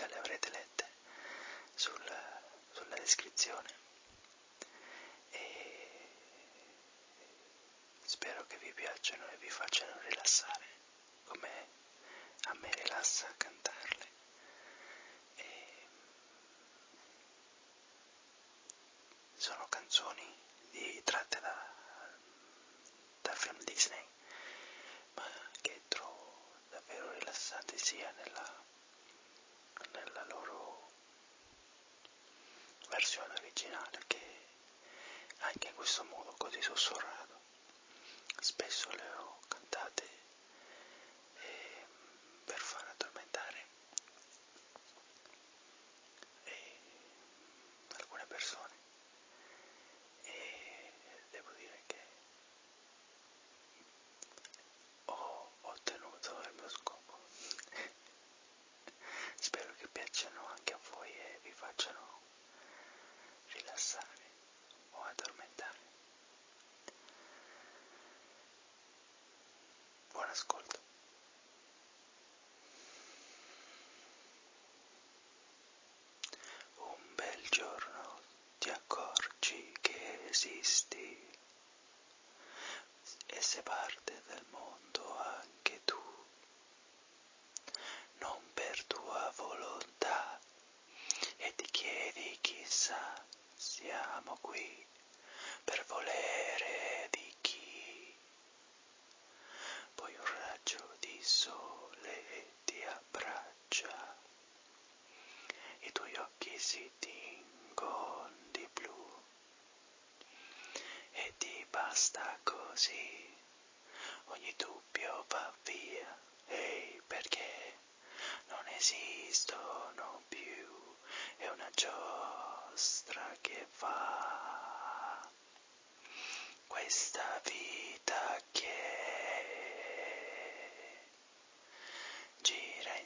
già le avrete lette sul, sulla descrizione. qualsiasi parte del mondo anche tu, non per tua volontà, e ti chiedi chissà, siamo qui.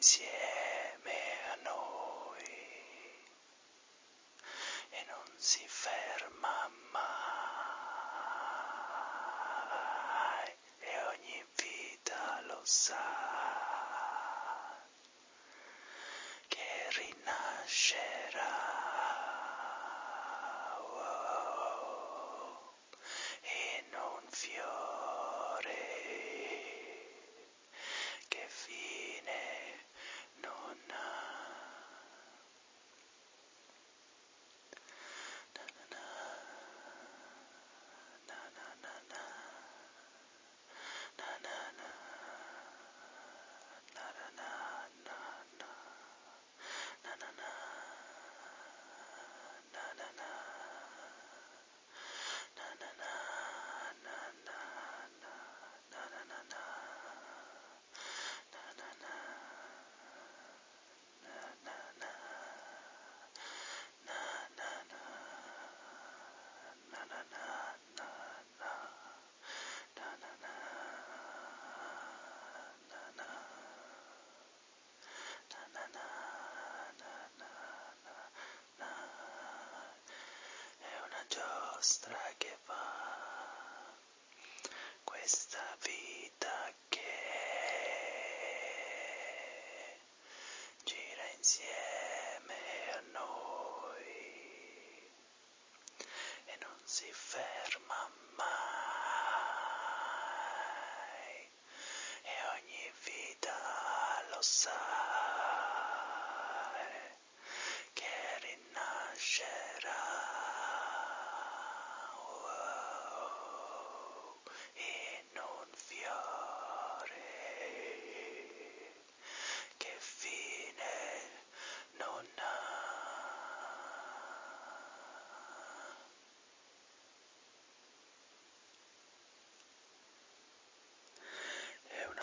insieme a noi e non si ferma.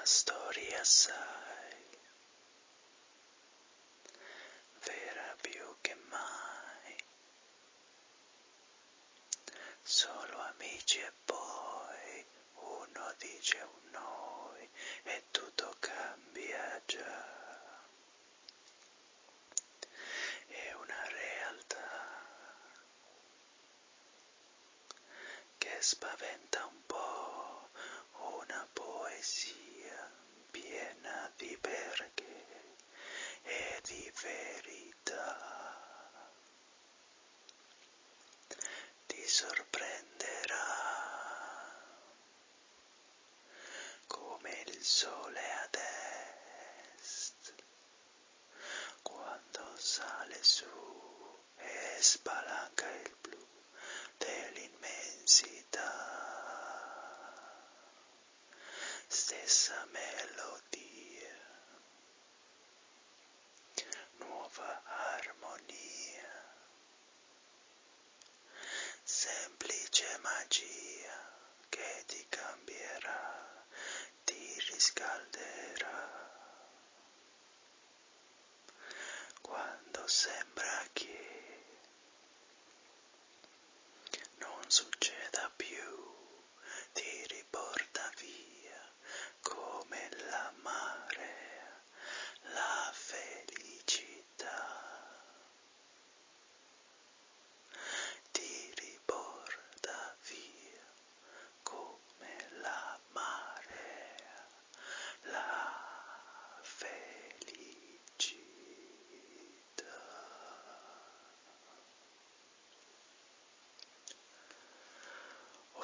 story.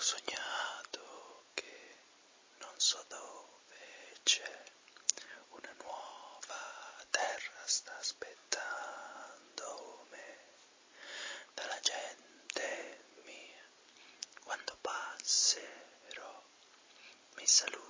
sognato che non so dove c'è. Una nuova terra sta aspettando me. Dalla gente mia quando passerò mi saluto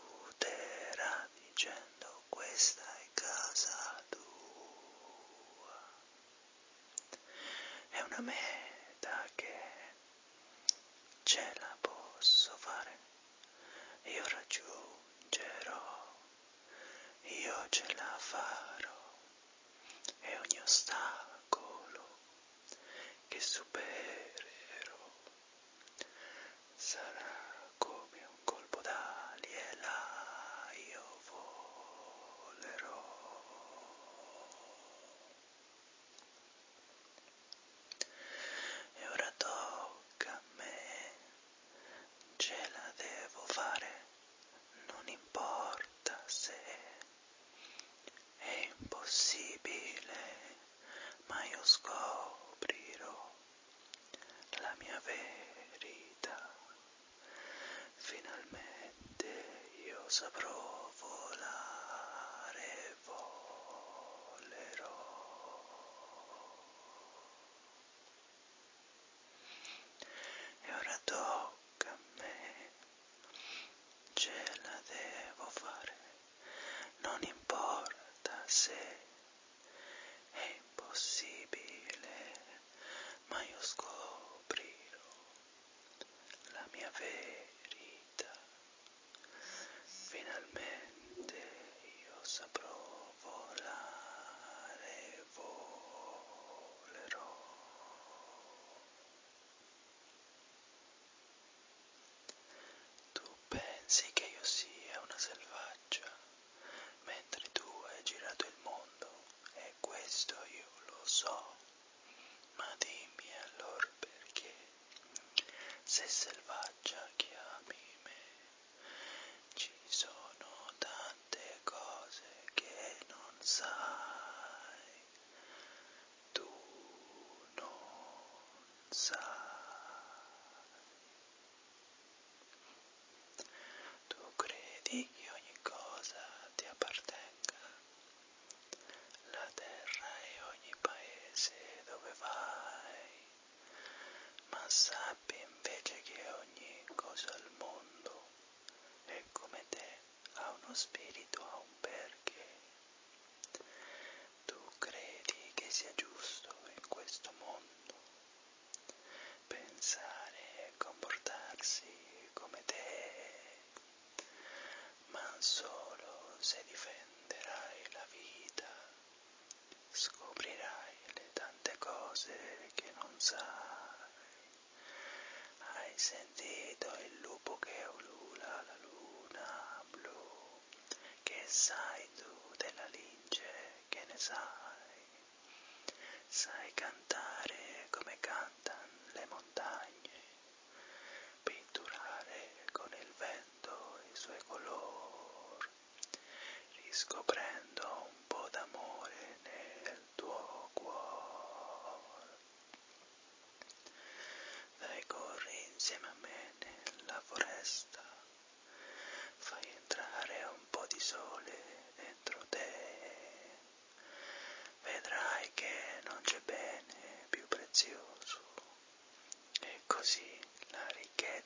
Sappi invece che ogni cosa al mondo è come te, ha uno spirito sun.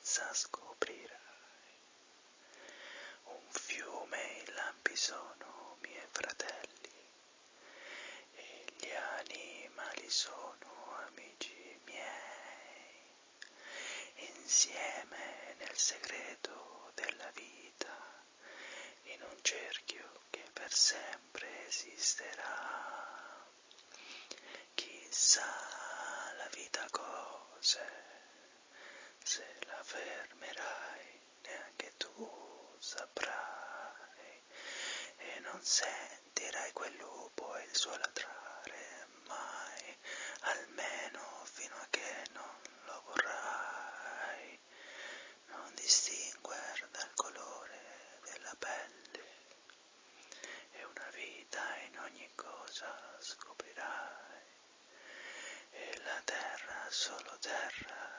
senza scoprirai. Un fiume i lampi sono miei fratelli e gli animali sono amici miei. Insieme nel segreto della vita, in un cerchio che per sempre esisterà. Chissà la vita cose se la fermerai, neanche tu saprai, e non sentirai quel lupo e il suo latrare mai, almeno fino a che non lo vorrai, non distinguer dal colore della pelle, e una vita in ogni cosa scoprirai, e la terra solo terra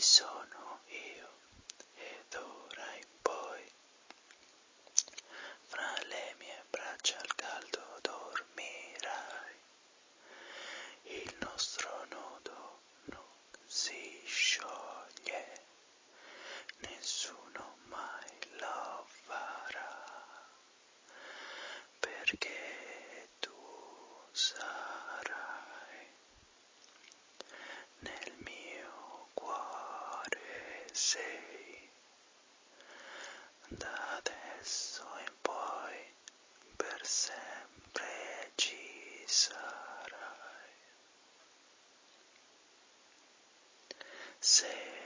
sono io. say.